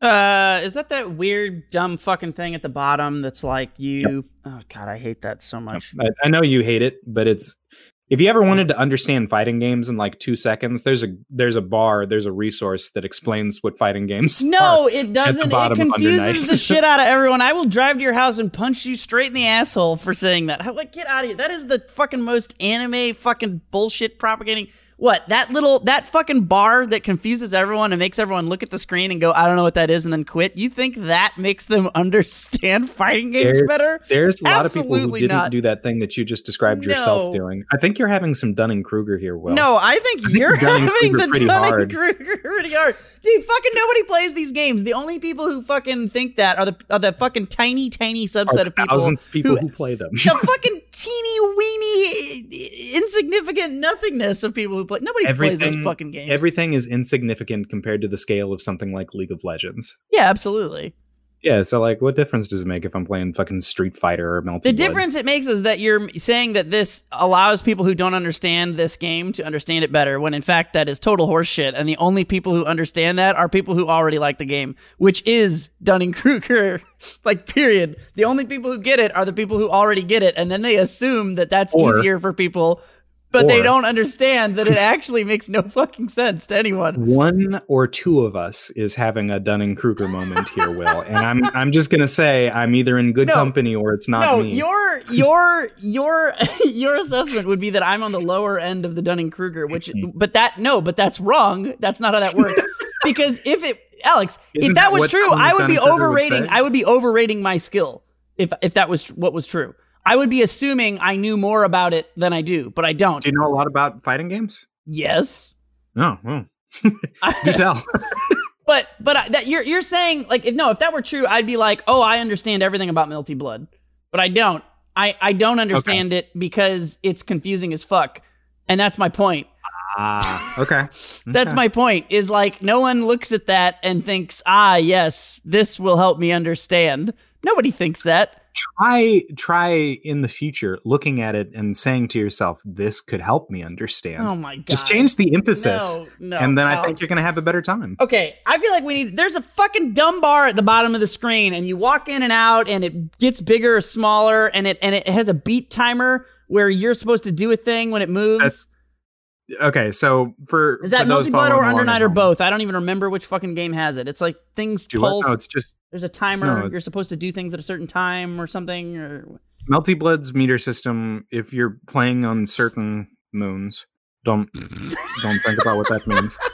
Uh, is that that weird, dumb fucking thing at the bottom that's like you? Yep. Oh god, I hate that so much. I, I know you hate it, but it's if you ever wanted to understand fighting games in like two seconds, there's a there's a bar, there's a resource that explains what fighting games. [LAUGHS] No, it doesn't. It confuses the [LAUGHS] shit out of everyone. I will drive to your house and punch you straight in the asshole for saying that. Like, get out of here. That is the fucking most anime fucking bullshit propagating. What that little that fucking bar that confuses everyone and makes everyone look at the screen and go, I don't know what that is, and then quit. You think that makes them [LAUGHS] understand fighting games there's, better? There's a lot Absolutely of people who didn't not. do that thing that you just described no. yourself doing. I think you're having some Dunning Kruger here, Will. No, I think I you're having the Dunning [LAUGHS] Kruger pretty hard. Dude, fucking nobody plays these games. The only people who fucking think that are the are the fucking tiny, tiny subset of people, people who, who play them. the fucking teeny weeny insignificant nothingness of people who play. Nobody everything, plays those fucking games. Everything is insignificant compared to the scale of something like League of Legends. Yeah, absolutely. Yeah, so like, what difference does it make if I'm playing fucking Street Fighter or Melty? The Blood? difference it makes is that you're saying that this allows people who don't understand this game to understand it better, when in fact that is total horseshit, and the only people who understand that are people who already like the game, which is Dunning [LAUGHS] Kruger. like, period. The only people who get it are the people who already get it, and then they assume that that's or, easier for people but or, they don't understand that it actually makes no fucking sense to anyone. One or two of us is having a Dunning Kruger moment here, Will, and I'm I'm just gonna say I'm either in good no, company or it's not no, me. your your your [LAUGHS] your assessment would be that I'm on the lower end of the Dunning Kruger, which but that no, but that's wrong. That's not how that works. [LAUGHS] because if it Alex, Isn't if that, that was true, I would be overrating. Would I would be overrating my skill if if that was what was true. I would be assuming I knew more about it than I do, but I don't. Do you know a lot about fighting games? Yes. Oh, well. [LAUGHS] do tell. [LAUGHS] but but I, that you're you're saying like if no if that were true I'd be like oh I understand everything about Melty Blood, but I don't. I I don't understand okay. it because it's confusing as fuck, and that's my point. Ah, [LAUGHS] okay. That's okay. my point. Is like no one looks at that and thinks, ah, yes, this will help me understand. Nobody thinks that try try in the future looking at it and saying to yourself this could help me understand. Oh my god. just change the emphasis no, no, and then Alex. i think you're gonna have a better time. Okay i feel like we need there's a fucking dumb bar at the bottom of the screen and you walk in and out and it gets bigger or smaller and it and it has a beat timer where you're supposed to do a thing when it moves. That's, okay so for is that Melty Blood or under night or both i don't even remember which fucking game has it it's like things do pulse no it's just there's a timer. No, you're supposed to do things at a certain time or something. Or Melty Blood's meter system. If you're playing on certain moons, don't don't think about what that means. [LAUGHS]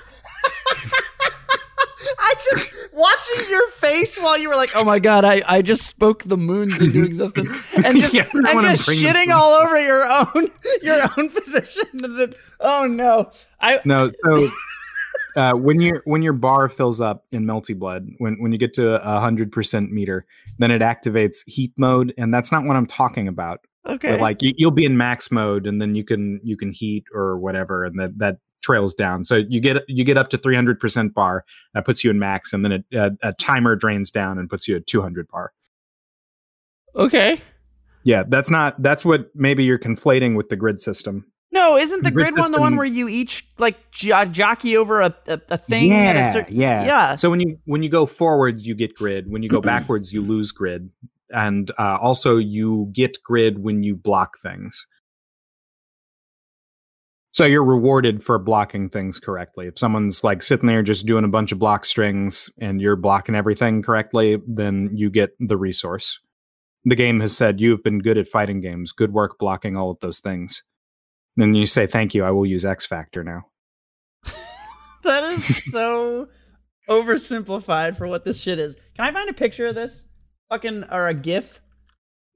I just watching your face while you were like, "Oh my god, I, I just spoke the moons into [LAUGHS] existence," and just yeah, and just shitting all over your own [LAUGHS] your own position. [LAUGHS] That, oh no, I no. So uh, when your when your bar fills up in Melty Blood, when when you get to a hundred percent meter, then it activates heat mode, and that's not what I'm talking about. Okay, but like you, will be in max mode, and then you can you can heat or whatever, and that that trails down. So you get you get up to 300 percent bar, that puts you in max, and then it, a, a timer drains down and puts you at 200 bar. Okay. Yeah, that's not that's what maybe you're conflating with the grid system. No, isn't the, grid, grid one the one where you each like jo- jockey over a, a, a thing? Yeah, certain, yeah, yeah. So when you when you go forwards, you get grid. When you go [CLEARS THROAT] backwards, you lose grid, and uh, also you get grid when you block things. So you're rewarded for blocking things correctly. If someone's like sitting there just doing a bunch of block strings and you're blocking everything correctly, then you get the resource. The game has said you've been good at fighting games. Good work blocking all of those things. Then you say, thank you, I will use X Factor now. [LAUGHS] that is so oversimplified for what this shit is. Can I find a picture of this? Fucking, or a GIF?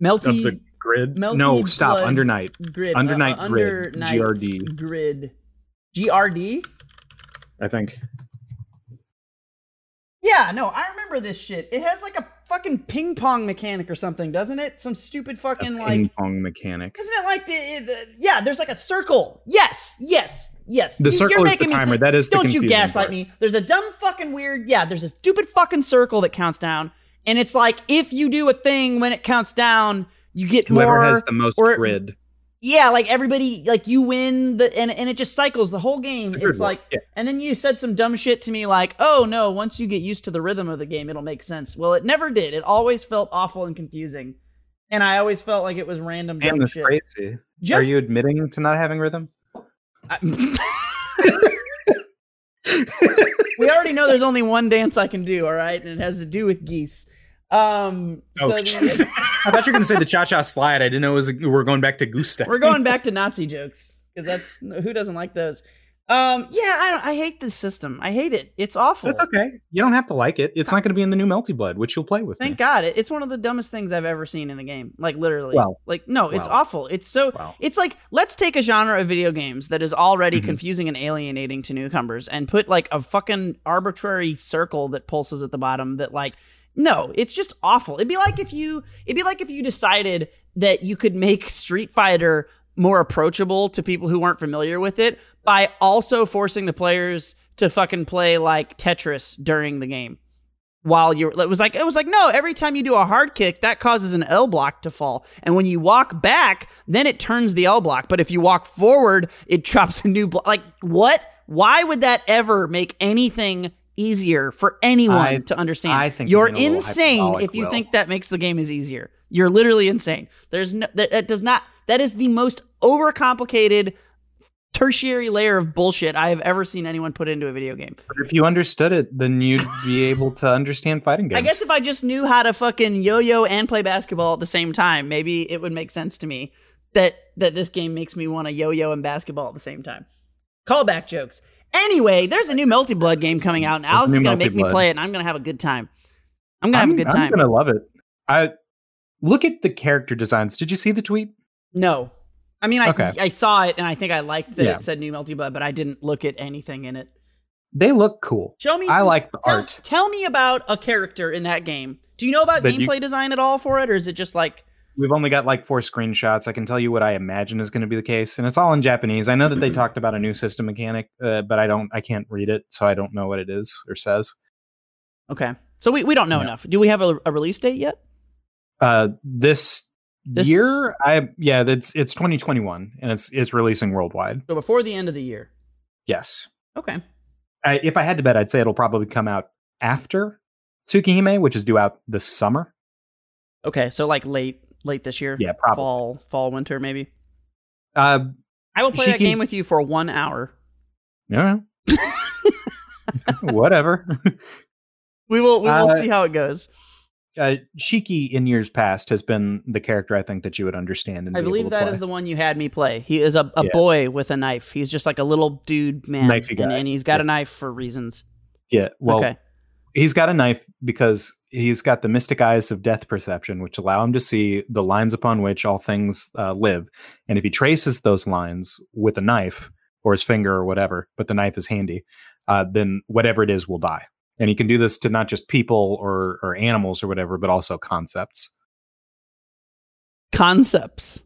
Melty. Grid? Melty no, stop. Under night. Grid. Under night uh, grid. GRD. Grid. GRD? I think. Yeah, no, I remember this shit. It has like a fucking ping pong mechanic or something, doesn't it? Some stupid fucking like ping pong mechanic. Isn't it like the, the, yeah? There's like a circle. Yes, yes, yes. The you, circle is the timer. That is don't you gaslight part. me. There's a dumb fucking weird. Yeah, there's a stupid fucking circle that counts down, and it's like if you do a thing when it counts down, you get Whoever more. Whoever has the most or, grid yeah, like everybody, like you win the, and, and it just cycles the whole game. It's like, yeah. and then you said some dumb shit to me like, oh no, once you get used to the rhythm of the game, it'll make sense. Well, it never did. It always felt awful and confusing. And I always felt like it was random dumb shit. crazy. Just, Are you admitting to not having rhythm? I, [LAUGHS] we already know there's only one dance I can do, all right? And it has to do with geese. Um, oh, so the, I thought you were going to say the cha cha slide. I didn't know it was. We're going back to goose step. We're going back to Nazi jokes because that's who doesn't like those. Um, yeah, I, I hate this system. I hate it. It's awful. That's okay. You don't have to like it. It's not going to be in the new Melty Blood, which you'll play with. Thank me. God. It, it's one of the dumbest things I've ever seen in the game. Like literally. Well, like no, it's awful. It's so. well. It's like let's take a genre of video games that is already Mhm. confusing and alienating to newcomers, and put like a fucking arbitrary circle that pulses at the bottom. That like, no, it's just awful. It'd be like if you. It'd be like if you decided that you could make Street Fighter more approachable to people who weren't familiar with it by also forcing the players to fucking play like Tetris during the game. While you're, it was like it was like no. Every time you do a hard kick, that causes an L block to fall, and when you walk back, then it turns the L block. But if you walk forward, it [LAUGHS] drops a new block. Like what? Why would that ever make anything easier for anyone I- to understand? I think you're you're being a little insane if you Will. think that makes the game is easier. You're literally insane. There's no that, that does not. That is the most overcomplicated tertiary layer of bullshit I have ever seen anyone put into a video game. But if you understood it, then you'd be able to understand fighting games. I guess if I just knew how to fucking yo-yo and play basketball at the same time, maybe it would make sense to me that that this game makes me want to yo-yo and basketball at the same time. Callback jokes. Anyway, there's a new Melty Blood game coming out, and There's Alex is gonna make me play it, and I'm gonna have a good time. I'm gonna have a good time. I'm gonna love it. I look at the character designs. Did you see the tweet? No. I mean, I Okay. I saw it and I think I liked that Yeah. it said new Melty Blood, but I didn't look at anything in it. They look cool. Show me. I some- like the tell, art. Tell me about a character in that game. Do you know about That you- gameplay design at all for it, or is it just like We've only got like four screenshots. I can tell you what I imagine is going to be the case, and it's all in Japanese. I know that they talked about a new system mechanic, uh, but I don't. I can't read it, so I don't know what it is or says. okay? So we, we don't know Yeah. enough. Do we have a, a release date yet? Uh, this, This- year, I yeah, it's it's 2021, and it's it's releasing worldwide. So before the end of the year. Yes. Okay. I, if I had to bet, I'd say it'll probably come out after Tsukihime, which is due out this summer. Okay. So like late late this year. Yeah, probably. Fall fall winter maybe. Uh, I will play that Shiki- game with you for one hour. no, [LAUGHS] [LAUGHS] whatever. We will we will Uh, see how it goes. uh, Shiki in years past has been the character I think that you would understand. And I be believe that play. is the one you had me play. He is a, a Yeah. boy with a knife. He's just like a little dude man, Knifey and, guy. and he's got Yeah. a knife for reasons. yeah. Well, okay. he's got a knife because he's got the mystic eyes of death perception, which allow him to see the lines upon which all things uh, live. And if he traces those lines with a knife or his finger or whatever, but the knife is handy, uh, then whatever it is will die. And he can do this to not just people or or animals or whatever, but also concepts. Concepts.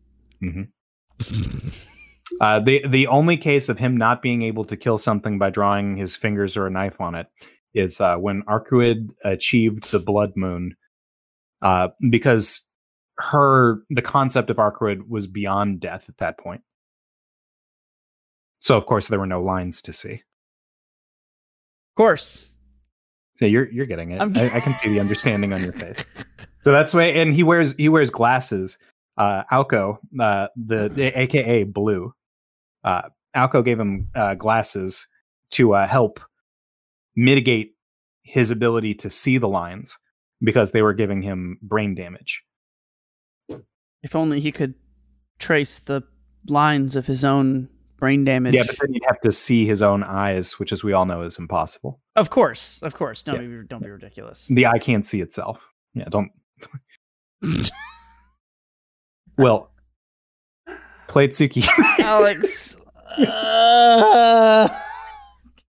Uh, the the only case of him not being able to kill something by drawing his fingers or a knife on it is uh, when Arcueid achieved the Blood Moon, uh, because her the concept of Arcueid was beyond death at that point. So of course there were no lines to see. Of course. So you're you're getting it. I, I [LAUGHS] can see the understanding on your face. So that's why, and he wears he wears glasses. Uh, Aoko, uh, the, the AKA Blue, uh, Aoko gave him uh, glasses to uh, help mitigate his ability to see the lines because they were giving him brain damage. If only he could trace the lines of his own brain damage. Yeah, but then you'd have to see his own eyes, which, as we all know, is impossible. of course, of course. Don't Yeah. be don't be ridiculous. The eye can't see itself. Yeah, don't. well, [LAUGHS] play Tsuki. Alex. [LAUGHS] uh,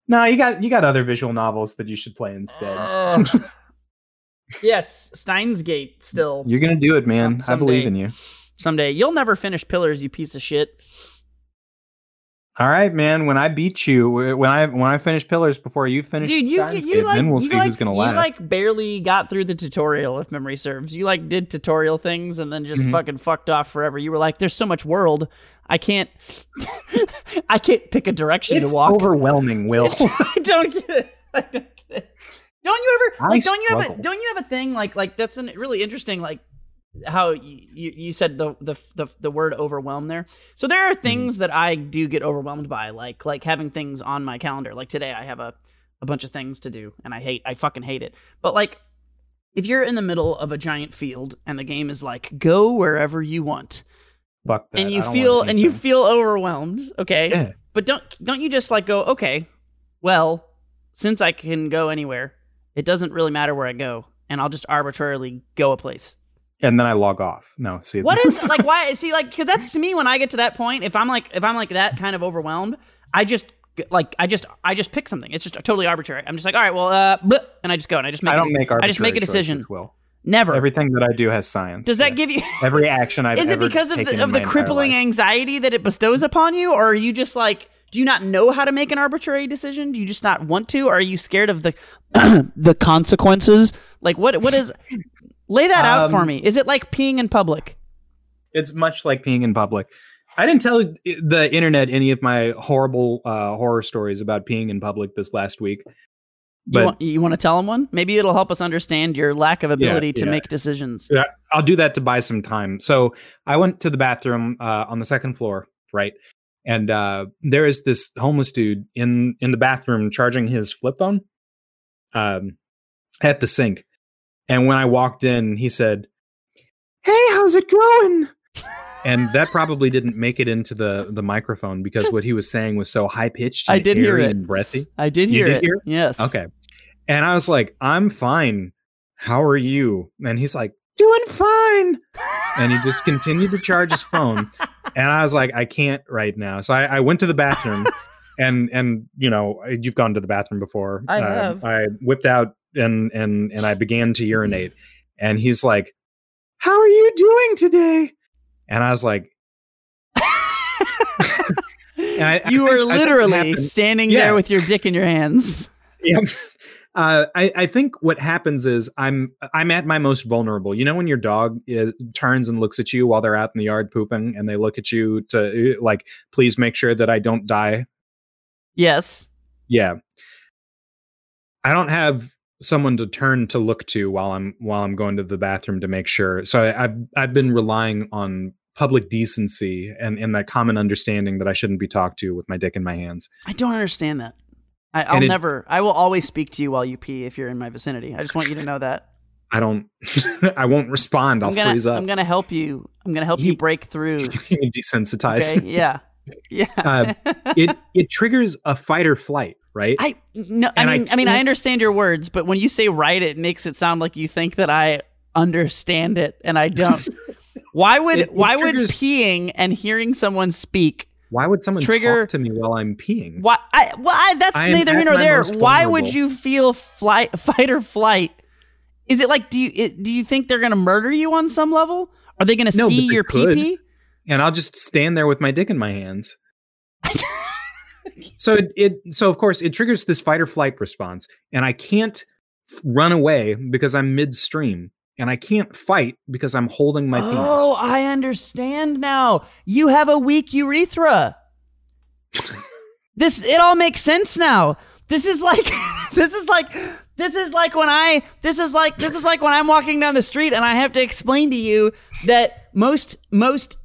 no, you got you got other visual novels that you should play instead. uh, [LAUGHS] yes, Steins Gate still. You're gonna do it, man. Some- I believe in you. Someday. You'll never finish Pillars, you piece of shit. All right, man. When I beat you, when I when I finish Pillars before you finish, Dude, you Steins you Gate, like then we'll you see like, who's gonna you like barely got through the tutorial, if memory serves. You like did tutorial things and then just Mhm. fucking fucked off forever. You were like, "There's so much world, I can't, [LAUGHS] I can't pick a direction it's to walk." overwhelming, Will. [LAUGHS] I don't get it. [LAUGHS] I don't get it. Don't you ever I like? Don't you have a don't you have a thing like like that's an, really interesting like how you, you said the, the the the word overwhelm there. So there Mm-hmm. are things that I do get overwhelmed by, like like having things on my calendar. Like today, I have a a bunch of things to do, and I hate I fucking hate it. But like. If you're in the middle of a giant field and the game is like go wherever you want, Fuck that. and you I don't want feel and you feel overwhelmed, okay? Yeah. but don't don't you just like go okay, well, since I can go anywhere, it doesn't really matter where I go, and I'll just arbitrarily go a place. And then I log off. No, see what is like why see like because that's to me when I get to that point, if I'm like if I'm like that kind of overwhelmed, I just like I just I just pick something. It's just totally arbitrary. I'm just like, all right, well, uh, bleh, and I just go and I just make. I don't a, make I just make a decision. Will never everything that I do has science. Does that yeah. give you [LAUGHS] every action I've? Is it because of the of the crippling anxiety that it bestows upon you, or are you just like? Do you not know how to make an arbitrary decision? Do you just not want to? Or are you scared of the [CLEARS THROAT] the consequences? Like what what is [LAUGHS] Lay that um, out for um, me. Is it like peeing in public? It's much like peeing in public. I didn't tell the internet any of my horrible uh, horror stories about peeing in public this last week. But, you, want, you want to tell them one? Maybe it'll help us understand your lack of ability yeah, to yeah. make decisions. Yeah, I'll do that to buy some time. So I went to the bathroom uh, on the second floor, right? And uh, there is this homeless dude in in the bathroom charging his flip phone um, at the sink. And when I walked in, he said, "Hey, how's it going?" [LAUGHS] and that probably didn't make it into the the microphone because what he was saying was so high pitched. I did hear it. And breathy. I did hear did it. Hear? Yes. Okay. And I was like, "I'm fine. How are you?" And he's like, "Doing fine." and he just continued to charge his phone. And I was like, "I can't right now." So I, I went to the bathroom. [LAUGHS] and and you know you've gone to the bathroom before. I uh, have. I whipped out and and and I began to urinate, and he's like, "How are you doing today?" And I was like, [LAUGHS] I, "You I were literally standing yeah. there with your dick in your hands." Yeah. Uh, I, I, think what happens is I'm I'm at my most vulnerable. You know when your dog is, turns and looks at you while they're out in the yard pooping, and they look at you to like, please make sure that I don't die. Yes. Yeah. I don't have someone to turn to look to while I'm while I'm going to the bathroom to make sure. So I, have I've been relying on public decency and, and that common understanding that I shouldn't be talked to with my dick in my hands. I don't understand that. I, will never. I will always speak to you while you pee if you're in my vicinity. I just want you to know that. [LAUGHS] I don't. [LAUGHS] I won't respond. I'll gonna, freeze up. I'm gonna help you. I'm gonna help you, you break through. [LAUGHS] desensitize. Okay? Yeah. Yeah. uh, it it triggers a fight or flight right? I no, I mean, I, I, mean, I understand your words, but when you say right, it makes it sound like you think that I understand it, and I don't. Why would it, it why triggers, would peeing and hearing someone speak? Why would someone trigger to me while I'm peeing? Why? I, well, I, that's I neither here nor there. Why would you feel flight, [LAUGHS] fight or flight? Is it like do you it, do you think they're going to murder you on some level? Are they going to no, see your pee pee? And I'll just stand there with my dick in my hands. [LAUGHS] so it, it so of course it triggers this fight or flight response and i can't run away because i'm midstream and i can't fight because i'm holding my oh, penis. Oh i understand now. You have a weak urethra. [LAUGHS] This it all makes sense now. This is like [LAUGHS] this is like this is like when i this is like this is like when i'm walking down the street and i have to explain to you that most most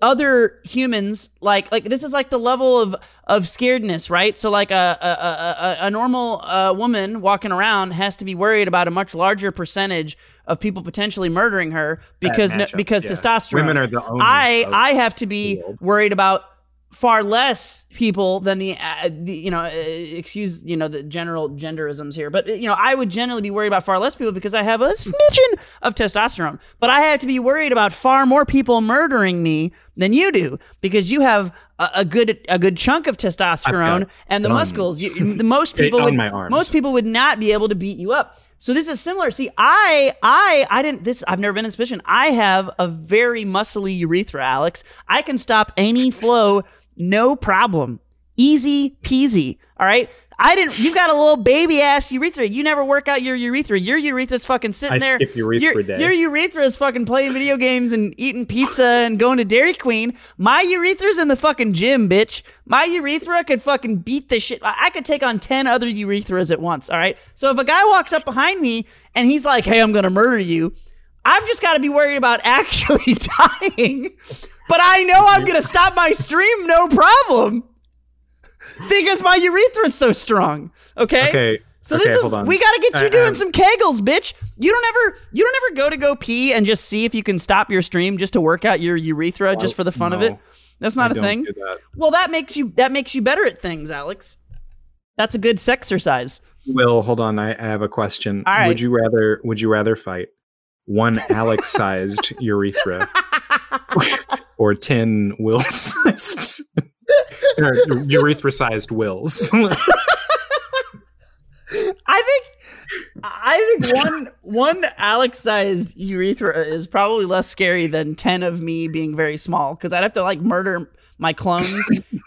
other humans like like this is like the level of of scaredness right? So like a a, a, a normal uh, woman walking around has to be worried about a much larger percentage of people potentially murdering her because no, because yeah. testosterone. Women are the only i i have to be worried about far less people than the, uh, the, you know uh, excuse you know the general genderisms here. But you know i would generally be worried about far less people because i have a smidgen of testosterone. But i have to be worried about far more people murdering me than you do because you have a, a good a good chunk of testosterone and the muscles. You, the most [LAUGHS] people would most people would not be able to beat you up so this is similar. See, I, I, I didn't. This I've never been in this position. I have a very muscly urethra, Alex. I can stop any flow no problem. Easy peasy. All right. I didn't. You got a little baby ass urethra. You never work out your urethra. Your urethra's fucking sitting I there. Skip urethra your, day. your urethra is fucking playing video games and eating pizza and going to Dairy Queen. My urethra's in the fucking gym, bitch. My urethra could fucking beat the shit. I could take on ten other urethras at once. All right. So if a guy walks up behind me and he's like, "Hey, I'm gonna murder you," I've just got to be worried about [LAUGHS] actually dying but I know I'm going to stop my stream no problem because my urethra is so strong. Okay. Okay. So okay, this is we got to get you doing some kegels, bitch. You don't ever you don't ever go to go pee and just see if you can stop your stream just to work out your urethra well, just for the fun no, of it. That's not I a thing. That. Well, that makes you that makes you better at things, Alex. That's a good sex exercise. Will, hold on. I, I have a question. Would you rather would you rather fight one Alex [LAUGHS] sized urethra [LAUGHS] or 10 Will [LAUGHS] sized [LAUGHS] urethra sized Wills? [LAUGHS] I think I think one one Alex sized urethra is probably less scary than ten of me being very small because I'd have to like murder my clones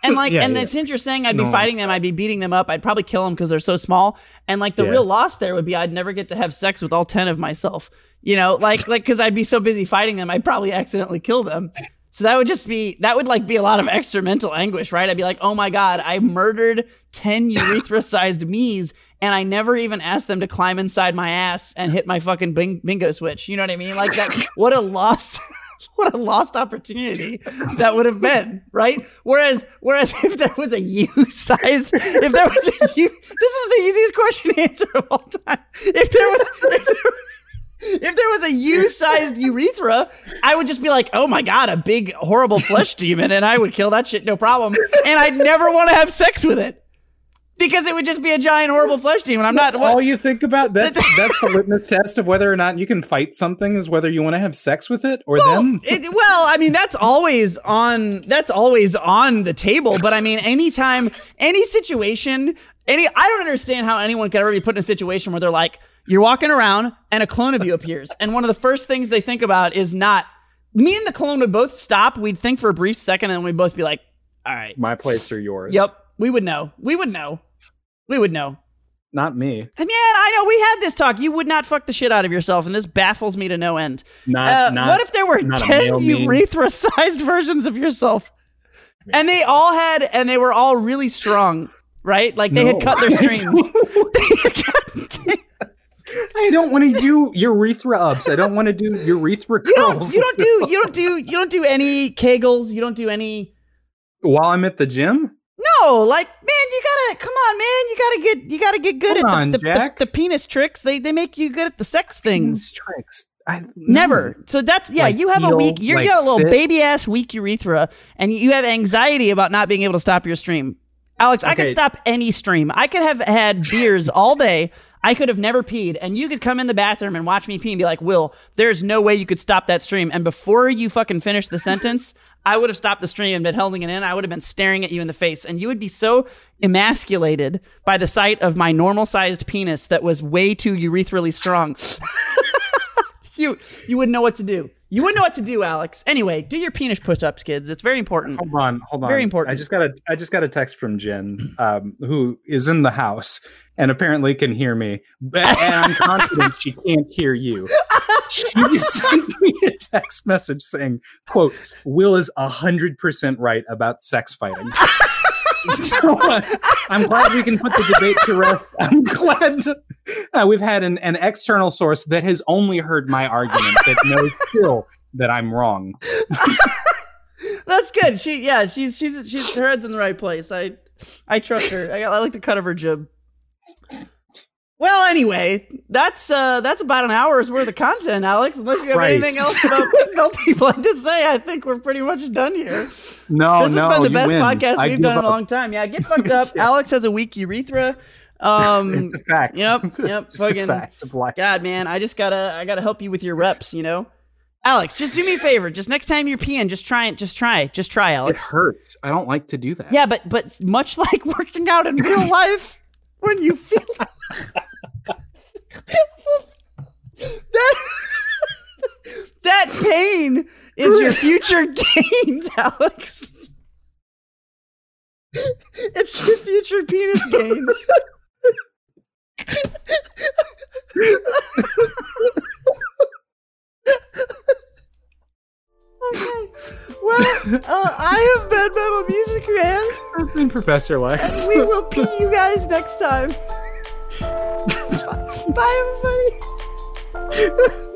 and like [LAUGHS] yeah, and yeah. since you're saying I'd be no. fighting them, I'd be beating them up. I'd probably kill them because they're so small. And like the yeah. real loss there would be I'd never get to have sex with all ten of myself. You know, like like because I'd be so busy fighting them, I'd probably accidentally kill them. So that would just be that would like be a lot of extra mental anguish, right? I'd be like, oh my god, I murdered ten urethra-sized me's, and I never even asked them to climb inside my ass and hit my fucking bing- bingo switch. You know what I mean? Like that. what a lost. [LAUGHS] what a lost opportunity that would have been, right? Whereas, whereas if there was a U size, if there was a U, this is the easiest question to answer of all time. If there was, if there, if there was a U-sized urethra, I would just be like, "Oh my god, a big horrible flesh demon," and I would kill that shit no problem, and I'd never want to have sex with it because it would just be a giant horrible flesh demon. I'm that's not what, all you think about. That's that's the [LAUGHS] litmus test of whether or not you can fight something is whether you want to have sex with it or well, them. It, well, I mean that's always on that's always on the table. But I mean, anytime, any situation, any I don't understand how anyone could ever be put in a situation where they're like you're walking around and a clone of you appears. And one of the first things they think about is not me and the clone would both stop. We'd think for a brief second and we'd both be like, all right. My place or yours. Yep. We would know. We would know. We would know. Not me. And man, I know we had this talk. You would not fuck the shit out of yourself, and this baffles me to no end. Not, uh, not what if there were ten urethra-sized [LAUGHS] versions of yourself, and they all had, and they were all really strong, right? Like they no. [LAUGHS] [LAUGHS] had cut their strings. I don't want to do urethra ups. I don't want to do urethra curls. You don't, you don't do you don't do [LAUGHS] you don't do any kegels. You don't do any while I'm at the gym. No, like man, you gotta come on, man. You gotta get you gotta get good come at on, the, the, the, the, penis tricks. They they make you good at the sex things. Penis tricks. I, Never. So that's yeah. Like you have a weak. You're like you got a little baby ass weak urethra, and you have anxiety about not being able to stop your stream. Alex, okay. I could stop any stream. I could have had beers all day. I could have never peed, and you could come in the bathroom and watch me pee and be like, Will, there's no way you could stop that stream. And before you fucking finish the sentence, I would have stopped the stream and been holding it in. I would have been staring at you in the face, and you would be so emasculated by the sight of my normal sized penis that was way too urethral strong. [LAUGHS] you you wouldn't know what to do. You wouldn't know what to do, Alex. Anyway, do your penis push-ups, kids. It's very important. Hold on, hold on. Very important. I just got a I just got a text from Jen, um, who is in the house and apparently can hear me. But, and I'm confident she can't hear you. She just [LAUGHS] sent me a text message saying, "quote Will is hundred percent right about sex fighting." so, uh, I'm glad we can put the debate to rest. I'm glad to, uh, we've had an, an external source that has only heard my argument that knows still that I'm wrong. That's good. She, yeah, she's she's she's her head's in the right place. I I trust her. I, I like the cut of her jib. Well, anyway, that's uh that's about an hour's worth of content, Alex. Unless you have Christ. anything else about [LAUGHS] Melty Blood [LAUGHS] to say, I think we're pretty much done here. No, this no, has been the best win. podcast I we've done up. in a long time. Yeah, get [LAUGHS] fucked up. yeah. Alex has a weak urethra. Um, it's a fact. Yep, yep. fucking fact of life. God, man, I just gotta, I gotta help you with your reps. You know, Alex, just do me a favor. Just next time you're peeing, just try it. Just try. Just try, Alex. It hurts. I don't like to do that. Yeah, but but much like working out in real life, when you feel that that pain is your future gains, Alex. It's your future penis gains. okay. Well, uh, I have been Metal Music Man. I've been Professor Lex. And we will pee you guys next time. Bye, everybody. [LAUGHS]